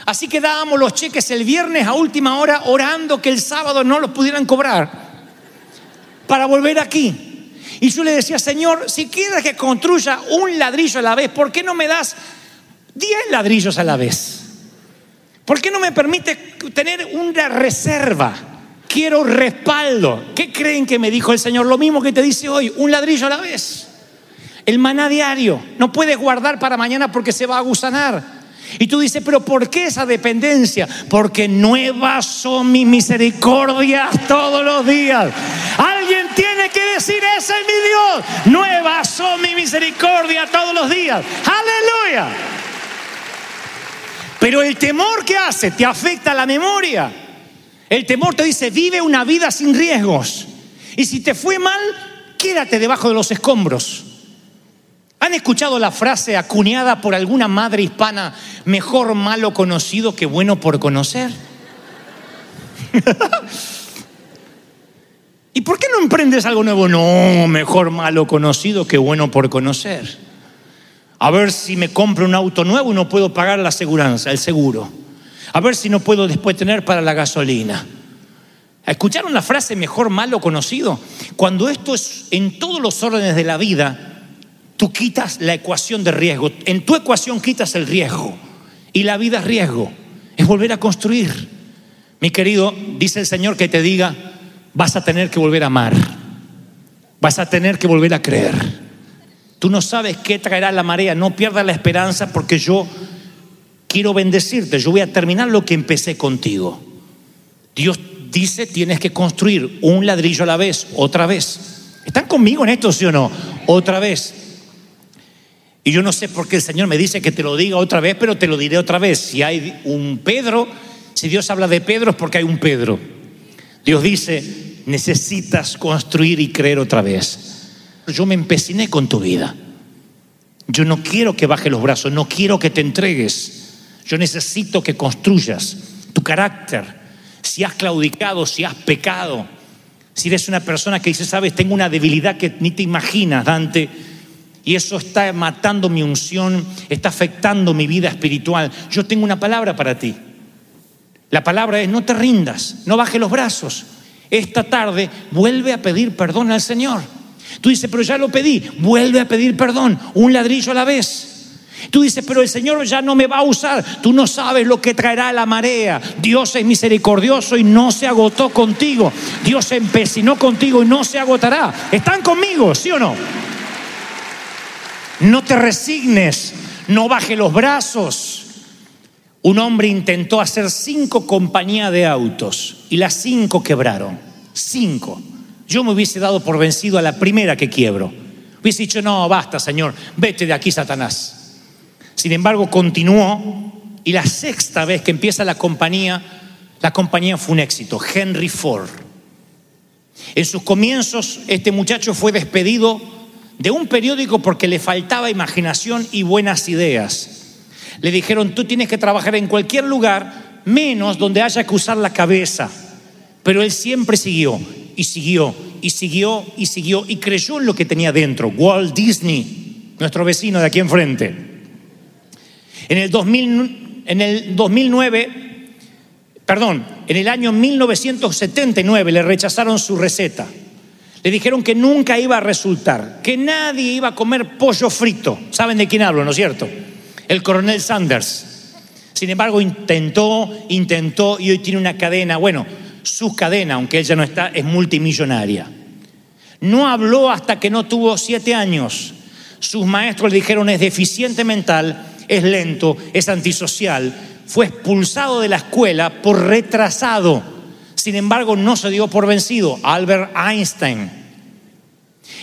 Así que dábamos los cheques el viernes a última hora orando que el sábado no los pudieran cobrar para volver aquí. Y yo le decía, Señor, si quieres que construya un ladrillo a la vez, ¿por qué no me das 10 ladrillos a la vez? ¿Por qué no me permite tener una reserva? Quiero respaldo. ¿Qué creen que me dijo el Señor? Lo mismo que te dice hoy, un ladrillo a la vez. El maná diario. No puedes guardar para mañana porque se va a gusanar. Y tú dices, pero ¿por qué esa dependencia? Porque nuevas son mis misericordias todos los días. Alguien tiene que decir, ese es mi Dios. Nuevas son mis misericordias todos los días. Aleluya. Pero el temor que hace te afecta la memoria. El temor te dice, vive una vida sin riesgos. Y si te fue mal, quédate debajo de los escombros. ¿Han escuchado la frase acuñada por alguna madre hispana, mejor malo conocido que bueno por conocer? ¿Y por qué no emprendes algo nuevo? No, mejor malo conocido que bueno por conocer. A ver si me compro un auto nuevo y no puedo pagar la aseguranza, el seguro. A ver si no puedo después tener para la gasolina. ¿Escucharon la frase mejor malo conocido? Cuando esto es en todos los órdenes de la vida, tú quitas la ecuación de riesgo. En tu ecuación quitas el riesgo. Y la vida es riesgo. Es volver a construir. Mi querido, dice el Señor que te diga, vas a tener que volver a amar. Vas a tener que volver a creer. Tú no sabes qué traerá la marea. No pierdas la esperanza porque yo quiero bendecirte. Yo voy a terminar lo que empecé contigo. Dios dice tienes que construir un ladrillo a la vez, otra vez. ¿Están conmigo en esto, sí o no? Otra vez. Y yo no sé por qué el Señor me dice que te lo diga otra vez, pero te lo diré otra vez. Si hay un Pedro, si Dios habla de Pedro es porque hay un Pedro. Dios dice, necesitas construir y creer otra vez. Yo me empeciné con tu vida. Yo no quiero que baje los brazos, no quiero que te entregues. Yo necesito que construyas tu carácter. Si has claudicado, si has pecado, si eres una persona que dice, sabes, tengo una debilidad que ni te imaginas, Dante, y eso está matando mi unción, está afectando mi vida espiritual. Yo tengo una palabra para ti. La palabra es, no te rindas, no bajes los brazos. Esta tarde vuelve a pedir perdón al Señor. Tú dices, pero ya lo pedí, vuelve a pedir perdón, un ladrillo a la vez. Tú dices, pero el Señor ya no me va a usar. Tú no sabes lo que traerá la marea. Dios es misericordioso y no se agotó contigo. Dios se empecinó contigo y no se agotará. ¿Están conmigo, sí o no? No te resignes, no baje los brazos. Un hombre intentó hacer cinco compañías de autos y las cinco quebraron. Cinco. Yo me hubiese dado por vencido a la primera que quiebro. Hubiese dicho, no, basta, Señor, vete de aquí, Satanás. Sin embargo, continuó y la sexta vez que empieza la compañía, la compañía fue un éxito. Henry Ford. En sus comienzos, este muchacho fue despedido de un periódico porque le faltaba imaginación y buenas ideas. Le dijeron, tú tienes que trabajar en cualquier lugar, menos donde haya que usar la cabeza. Pero él siempre siguió y siguió y siguió y siguió y creyó en lo que tenía dentro. Walt Disney, nuestro vecino de aquí enfrente. En el, 2000, en el 2009, perdón, en el año 1979 le rechazaron su receta. Le dijeron que nunca iba a resultar, que nadie iba a comer pollo frito. ¿Saben de quién hablo, no es cierto? El coronel Sanders. Sin embargo, intentó, intentó y hoy tiene una cadena, bueno, su cadena, aunque él ya no está, es multimillonaria. No habló hasta que no tuvo siete años. Sus maestros le dijeron es deficiente mental, es lento, es antisocial. Fue expulsado de la escuela por retrasado. Sin embargo, no se dio por vencido. Albert Einstein.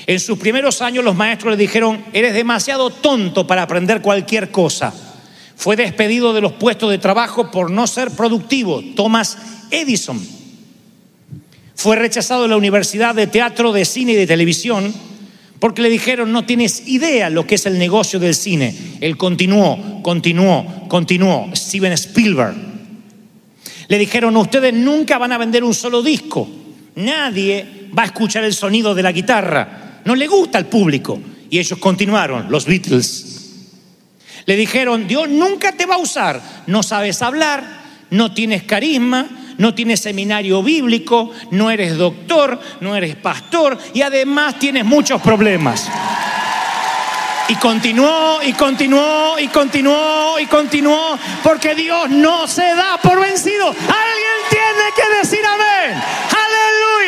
En sus primeros años los maestros le dijeron, eres demasiado tonto para aprender cualquier cosa. Fue despedido de los puestos de trabajo por no ser productivo. Thomas Edison. Fue rechazado de la Universidad de Teatro, de Cine y de Televisión porque le dijeron, no tienes idea lo que es el negocio del cine. Él continuó, continuó, continuó. Steven Spielberg. Le dijeron, ustedes nunca van a vender un solo disco. Nadie va a escuchar el sonido de la guitarra. No le gusta al público. Y ellos continuaron, los Beatles. Le dijeron, Dios nunca te va a usar. No sabes hablar, no tienes carisma, no tienes seminario bíblico, no eres doctor, no eres pastor y además tienes muchos problemas. Y continuó, y continuó, y continuó, y continuó, porque Dios no se da por vencido. Alguien tiene que decir amén.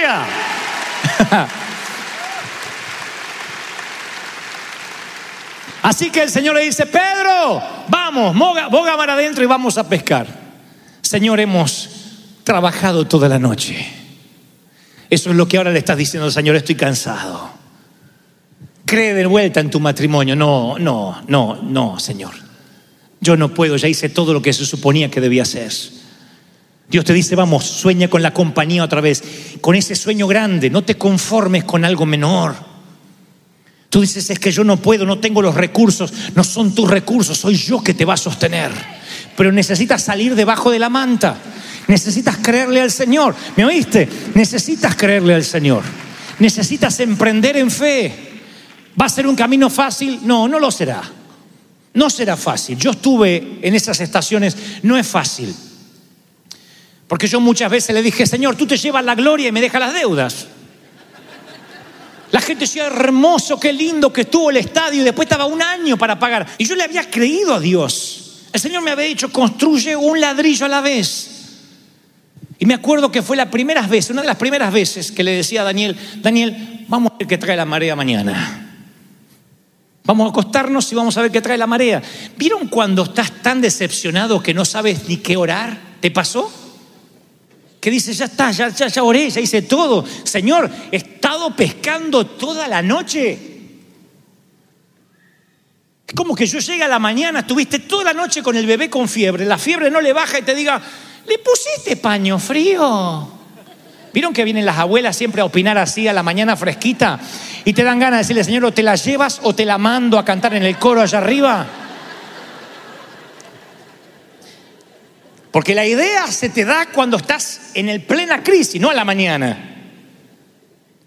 Aleluya. Así que el Señor le dice, Pedro, vamos, boga, mar adentro y vamos a pescar. Señor, hemos trabajado toda la noche. Eso es lo que ahora le estás diciendo, Señor, estoy cansado. Cree de vuelta en tu matrimonio. No, no, no, no, Señor. Yo no puedo, ya hice todo lo que se suponía que debía hacer. Dios te dice, vamos, sueña con la compañía otra vez, con ese sueño grande, no te conformes con algo menor. Tú dices, es que yo no puedo, no tengo los recursos, no son tus recursos, soy yo que te va a sostener. Pero necesitas salir debajo de la manta, necesitas creerle al Señor. ¿Me oíste? Necesitas creerle al Señor. Necesitas emprender en fe. ¿Va a ser un camino fácil? No, no lo será. No será fácil. Yo estuve en esas estaciones, no es fácil. Porque yo muchas veces le dije, Señor, tú te llevas la gloria y me dejas las deudas. La gente decía, hermoso, qué lindo que estuvo el estadio y después estaba un año para pagar. Y yo le había creído a Dios. El Señor me había dicho, construye un ladrillo a la vez. Y me acuerdo que fue la primera vez, una de las primeras veces que le decía a Daniel, Daniel, vamos a ver qué trae la marea mañana. Vamos a acostarnos y vamos a ver qué trae la marea. ¿Vieron cuando estás tan decepcionado que no sabes ni qué orar? ¿Te pasó? que dice, ya está, ya, ya, ya oré, ya hice todo. Señor, he estado pescando toda la noche. Es como que yo llegue a la mañana, estuviste toda la noche con el bebé con fiebre, la fiebre no le baja y te diga, ¿le pusiste paño frío? ¿Vieron que vienen las abuelas siempre a opinar así a la mañana fresquita? Y te dan ganas de decirle, Señor, o te la llevas o te la mando a cantar en el coro allá arriba. Porque la idea se te da cuando estás en el plena crisis, no a la mañana.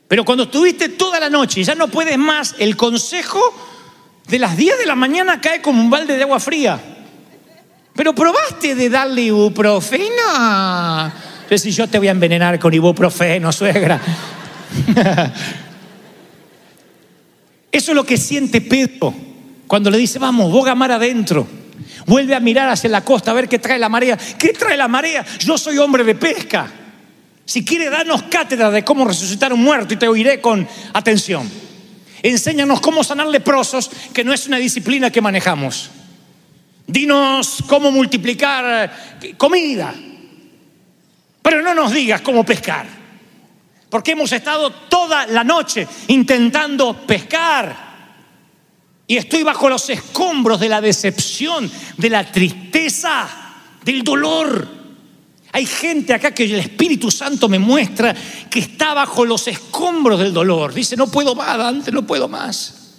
Pero cuando estuviste toda la noche y ya no puedes más, el consejo de las 10 de la mañana cae como un balde de agua fría. Pero probaste de darle ibuprofeno. Pero si yo te voy a envenenar con ibuprofeno, suegra. Eso es lo que siente Pedro cuando le dice, vamos, boga mar adentro. Vuelve a mirar hacia la costa a ver qué trae la marea. ¿Qué trae la marea? Yo soy hombre de pesca. Si quiere darnos cátedra de cómo resucitar un muerto y te oiré con atención. Enséñanos cómo sanar leprosos, que no es una disciplina que manejamos. Dinos cómo multiplicar eh, comida. Pero no nos digas cómo pescar. Porque hemos estado toda la noche intentando pescar. Y estoy bajo los escombros de la decepción, de la tristeza, del dolor. Hay gente acá que el Espíritu Santo me muestra que está bajo los escombros del dolor. Dice, no puedo más, Dante, no puedo más.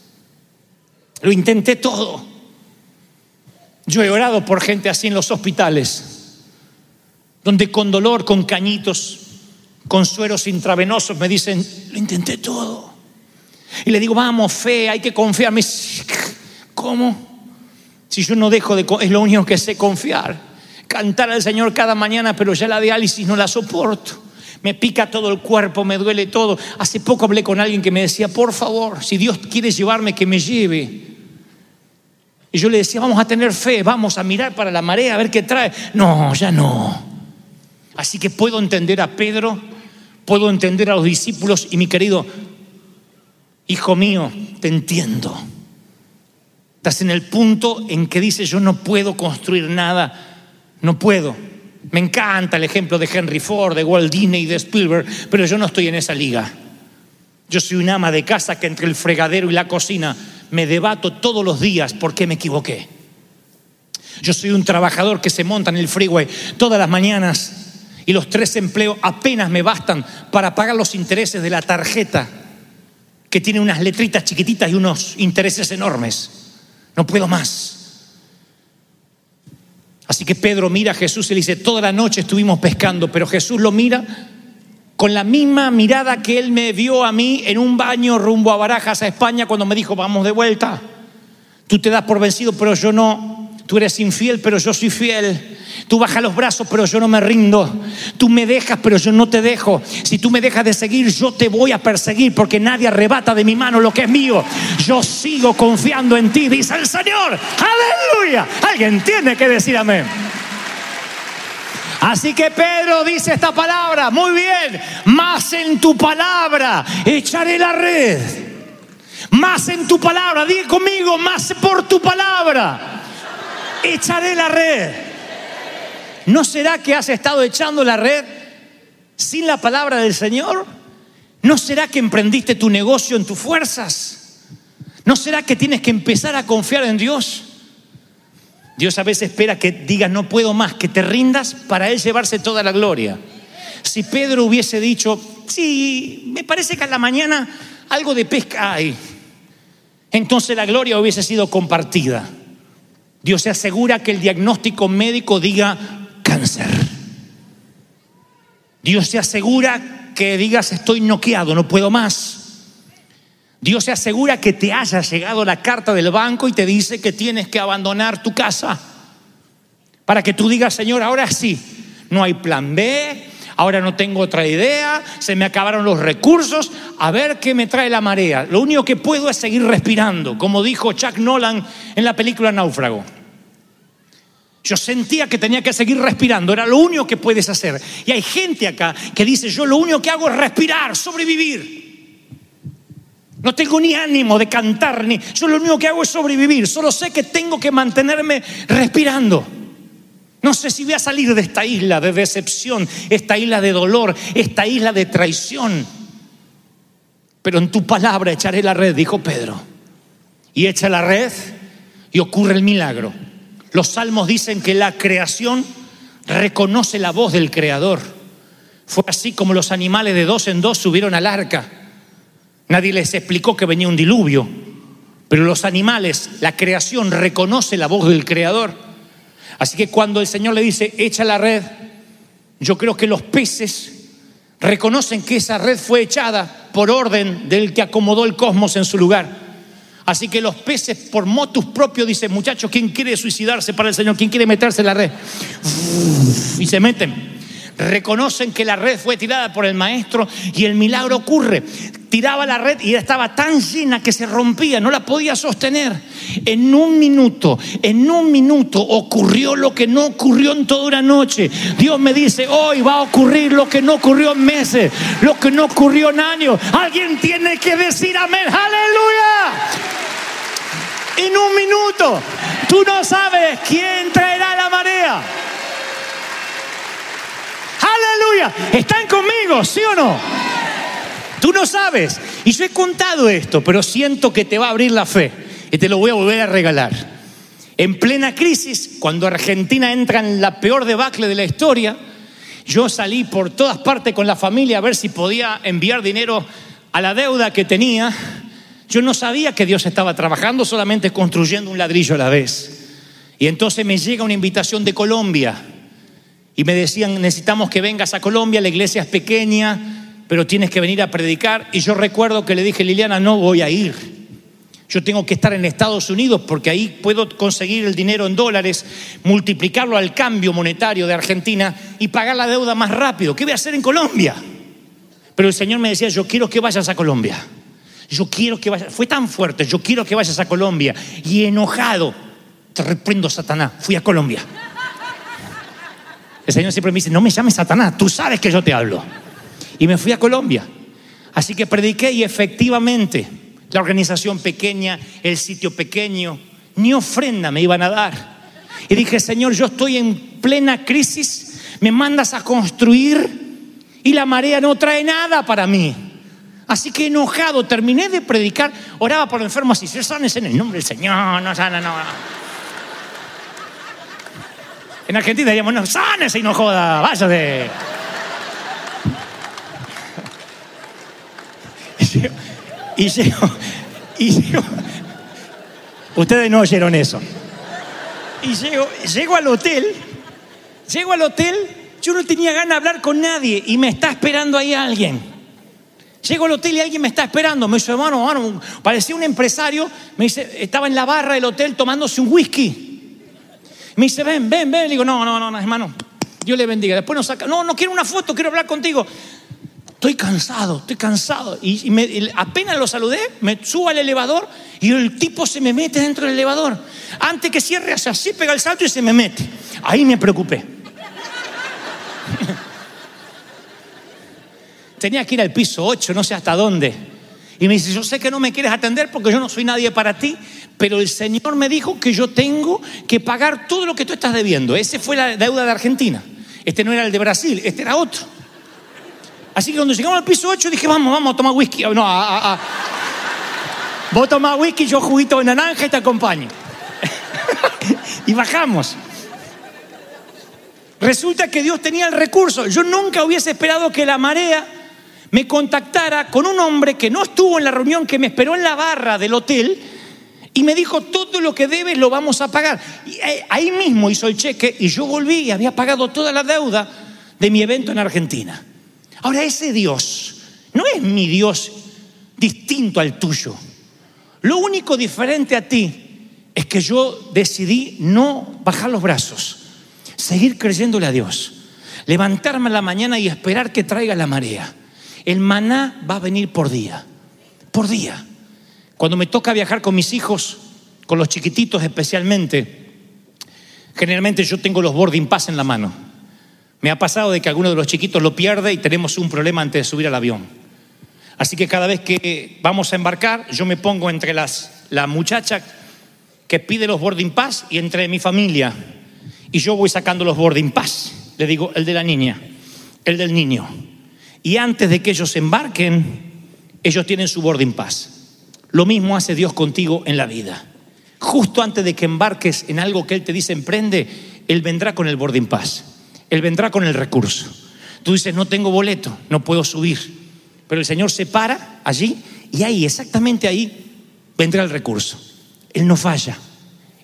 Lo intenté todo. Yo he orado por gente así en los hospitales, donde con dolor, con cañitos, con sueros intravenosos me dicen, lo intenté todo. Y le digo, vamos, fe, hay que confiar. Me ¿cómo? Si yo no dejo de... Es lo único que sé confiar. Cantar al Señor cada mañana, pero ya la diálisis no la soporto. Me pica todo el cuerpo, me duele todo. Hace poco hablé con alguien que me decía, por favor, si Dios quiere llevarme, que me lleve. Y yo le decía, vamos a tener fe, vamos a mirar para la marea, a ver qué trae. No, ya no. Así que puedo entender a Pedro, puedo entender a los discípulos y mi querido hijo mío, te entiendo. Estás en el punto en que dices, yo no puedo construir nada, no puedo. Me encanta el ejemplo de Henry Ford, de Walt Disney de Spielberg, pero yo no estoy en esa liga. Yo soy un ama de casa que entre el fregadero y la cocina me debato todos los días porque me equivoqué. Yo soy un trabajador que se monta en el freeway todas las mañanas y los tres empleos apenas me bastan para pagar los intereses de la tarjeta que tiene unas letritas chiquititas y unos intereses enormes. No puedo más. Así que Pedro mira a Jesús y le dice, toda la noche estuvimos pescando, pero Jesús lo mira con la misma mirada que él me vio a mí en un baño rumbo a Barajas, a España, cuando me dijo, vamos de vuelta. Tú te das por vencido, pero yo no. Tú eres infiel, pero yo soy fiel. Tú bajas los brazos, pero yo no me rindo. Tú me dejas, pero yo no te dejo. Si tú me dejas de seguir, yo te voy a perseguir porque nadie arrebata de mi mano lo que es mío. Yo sigo confiando en ti, dice el Señor. Aleluya. Alguien tiene que decir amén. Así que Pedro dice esta palabra, muy bien, más en tu palabra echaré la red. Más en tu palabra, di conmigo, más por tu palabra echaré la red. ¿No será que has estado echando la red sin la palabra del Señor? ¿No será que emprendiste tu negocio en tus fuerzas? ¿No será que tienes que empezar a confiar en Dios? Dios a veces espera que digas no puedo más, que te rindas para Él llevarse toda la gloria. Si Pedro hubiese dicho, sí, me parece que a la mañana algo de pesca hay, entonces la gloria hubiese sido compartida. Dios se asegura que el diagnóstico médico diga cáncer. Dios se asegura que digas estoy noqueado, no puedo más. Dios se asegura que te haya llegado la carta del banco y te dice que tienes que abandonar tu casa. Para que tú digas, Señor, ahora sí, no hay plan B, ahora no tengo otra idea, se me acabaron los recursos, a ver qué me trae la marea. Lo único que puedo es seguir respirando, como dijo Chuck Nolan en la película Náufrago. Yo sentía que tenía que seguir respirando, era lo único que puedes hacer. Y hay gente acá que dice, yo lo único que hago es respirar, sobrevivir. No tengo ni ánimo de cantar, ni yo lo único que hago es sobrevivir. Solo sé que tengo que mantenerme respirando. No sé si voy a salir de esta isla de decepción, esta isla de dolor, esta isla de traición. Pero en tu palabra echaré la red, dijo Pedro. Y echa la red y ocurre el milagro. Los salmos dicen que la creación reconoce la voz del Creador. Fue así como los animales de dos en dos subieron al arca. Nadie les explicó que venía un diluvio, pero los animales, la creación reconoce la voz del Creador. Así que cuando el Señor le dice, echa la red, yo creo que los peces reconocen que esa red fue echada por orden del que acomodó el cosmos en su lugar. Así que los peces por motus propio dicen, muchachos, ¿quién quiere suicidarse para el Señor? ¿Quién quiere meterse en la red? Y se meten. Reconocen que la red fue tirada por el maestro y el milagro ocurre. Tiraba la red y estaba tan llena que se rompía, no la podía sostener. En un minuto, en un minuto ocurrió lo que no ocurrió en toda una noche. Dios me dice, hoy va a ocurrir lo que no ocurrió en meses, lo que no ocurrió en años. Alguien tiene que decir amén, aleluya. En un minuto, tú no sabes quién traerá la marea. Aleluya. ¿Están conmigo, sí o no? Tú no sabes. Y yo he contado esto, pero siento que te va a abrir la fe. Y te lo voy a volver a regalar. En plena crisis, cuando Argentina entra en la peor debacle de la historia, yo salí por todas partes con la familia a ver si podía enviar dinero a la deuda que tenía. Yo no sabía que Dios estaba trabajando solamente construyendo un ladrillo a la vez. Y entonces me llega una invitación de Colombia y me decían, necesitamos que vengas a Colombia, la iglesia es pequeña, pero tienes que venir a predicar. Y yo recuerdo que le dije, Liliana, no voy a ir. Yo tengo que estar en Estados Unidos porque ahí puedo conseguir el dinero en dólares, multiplicarlo al cambio monetario de Argentina y pagar la deuda más rápido. ¿Qué voy a hacer en Colombia? Pero el Señor me decía, yo quiero que vayas a Colombia. Yo quiero que vayas. Fue tan fuerte, yo quiero que vayas a Colombia. Y enojado, te reprendo, Satanás, fui a Colombia. El Señor siempre me dice, no me llames Satanás, tú sabes que yo te hablo. Y me fui a Colombia. Así que prediqué y efectivamente la organización pequeña, el sitio pequeño, ni ofrenda me iban a dar. Y dije, Señor, yo estoy en plena crisis, me mandas a construir y la marea no trae nada para mí. Así que enojado, terminé de predicar, oraba por enfermos y se sanes en el nombre del Señor, no sana, no. En Argentina diríamos, no, sánese y no joda, váyase. Y llego, y llego. Ustedes no oyeron eso. Y llego, llego al hotel, llego al hotel, yo no tenía ganas de hablar con nadie y me está esperando ahí alguien. Llego al hotel y alguien me está esperando. Me dice, hermano, hermano, parecía un empresario. Me dice, estaba en la barra del hotel tomándose un whisky. Me dice, ven, ven, ven. Le digo, no, no, no, hermano, Dios le bendiga. Después nos saca, no, no quiero una foto, quiero hablar contigo. Estoy cansado, estoy cansado. Y, apenas lo saludé, me subo al elevador y el tipo se me mete dentro del elevador. Antes que cierre, hace así, pega el salto y se me mete. Ahí me preocupé. Tenía que ir al piso 8, no sé hasta dónde. Y me dice, yo sé que no me quieres atender porque yo no soy nadie para ti, pero el Señor me dijo que yo tengo que pagar todo lo que tú estás debiendo. Ese fue la deuda de Argentina. Este no era el de Brasil, este era otro. Así que cuando llegamos al piso 8 dije, vamos, vamos a tomar whisky. No, a, a- a- Vos tomás whisky, yo juguito de naranja y te acompaño. y bajamos. Resulta que Dios tenía el recurso. Yo nunca hubiese esperado que la marea me contactara con un hombre que no estuvo en la reunión, que me esperó en la barra del hotel y me dijo, todo lo que debes lo vamos a pagar. Eh, ahí mismo hizo el cheque y yo volví y había pagado toda la deuda de mi evento en Argentina. Ahora, ese Dios no es mi Dios distinto al tuyo. Lo único diferente a ti es que yo decidí no bajar los brazos, seguir creyéndole a Dios, levantarme a la mañana y esperar que traiga la marea. El maná va a venir por día, por día. Cuando me toca viajar con mis hijos, con los chiquititos especialmente, generalmente yo tengo los boarding pass en la mano. Me ha pasado de que alguno de los chiquitos lo pierde y tenemos un problema antes de subir al avión. Así que cada vez que vamos a embarcar, yo me pongo entre las, la muchacha que pide los boarding pass y entre mi familia. Y yo voy sacando los boarding pass. Le digo, el de la niña, el del niño. Y antes de que ellos embarquen, ellos tienen su boarding pass. Lo mismo hace Dios contigo en la vida. Justo antes de que embarques en algo que Él te dice emprende, Él vendrá con el boarding pass. Él vendrá con el recurso. Tú dices, no tengo boleto, no puedo subir. Pero el Señor se para allí y ahí, exactamente ahí, vendrá el recurso. Él no falla.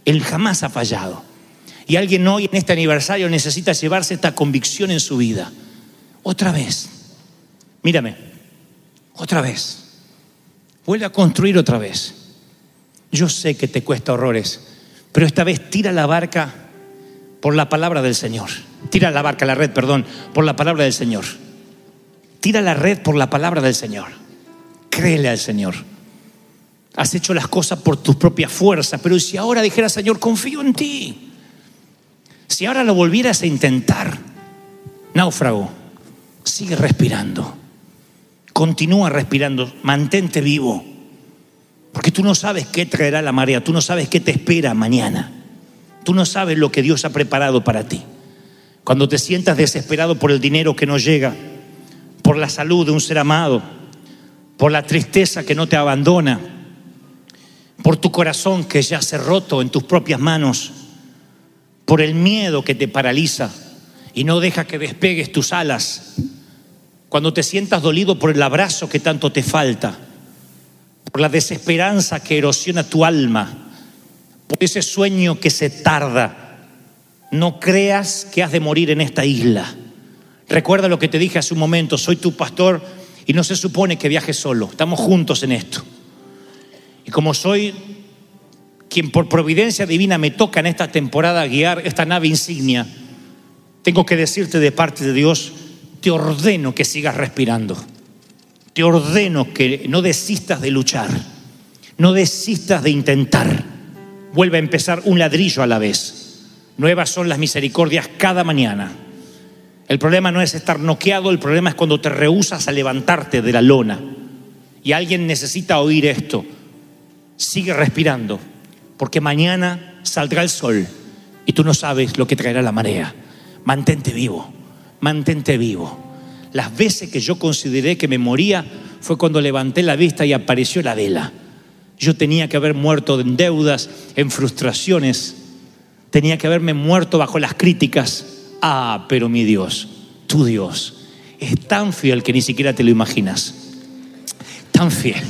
Él jamás ha fallado. Y alguien hoy en este aniversario necesita llevarse esta convicción en su vida. Otra vez. Mírame. Otra vez. Vuelve a construir otra vez. Yo sé que te cuesta horrores, pero esta vez tira la barca por la palabra del Señor. Tira la barca, la red, perdón, por la palabra del Señor. Tira la red por la palabra del Señor. Créele al Señor. Has hecho las cosas por tus propias fuerzas, pero si ahora dijeras, Señor, confío en ti. Si ahora lo volvieras a intentar, náufrago, sigue respirando. Continúa respirando, mantente vivo. Porque tú no sabes qué traerá la marea, tú no sabes qué te espera mañana. Tú no sabes lo que Dios ha preparado para ti. Cuando te sientas desesperado por el dinero que no llega, por la salud de un ser amado, por la tristeza que no te abandona, por tu corazón que ya se roto en tus propias manos, por el miedo que te paraliza y no deja que despegues tus alas, cuando te sientas dolido por el abrazo que tanto te falta, por la desesperanza que erosiona tu alma, por ese sueño que se tarda, no creas que has de morir en esta isla. Recuerda lo que te dije hace un momento, soy tu pastor y no se supone que viajes solo, estamos juntos en esto. Y como soy quien por providencia divina me toca en esta temporada guiar esta nave insignia, tengo que decirte de parte de Dios, te ordeno que sigas respirando. Te ordeno que no desistas de luchar, no desistas de intentar. Vuelve a empezar un ladrillo a la vez. Nuevas son las misericordias cada mañana. El problema no es estar noqueado, el problema es cuando te rehusas a levantarte de la lona. Y alguien necesita oír esto. Sigue respirando, porque mañana saldrá el sol y tú no sabes lo que traerá la marea. Mantente vivo, mantente vivo. Las veces que yo consideré que me moría fue cuando levanté la vista y apareció la vela. Yo tenía que haber muerto en deudas, en frustraciones, tenía que haberme muerto bajo las críticas. Ah, pero mi Dios, tu Dios, es tan fiel que ni siquiera te lo imaginas. Tan fiel,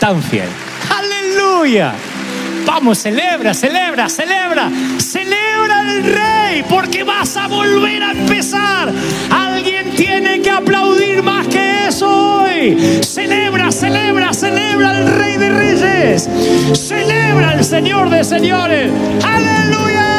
tan fiel. Aleluya. Vamos, celebra, celebra, celebra, celebra al rey, porque vas a volver a empezar. Alguien tiene que aplaudir más que eso hoy. Celebra, celebra, celebra al rey de reyes. Celebra al Señor de señores. Aleluya.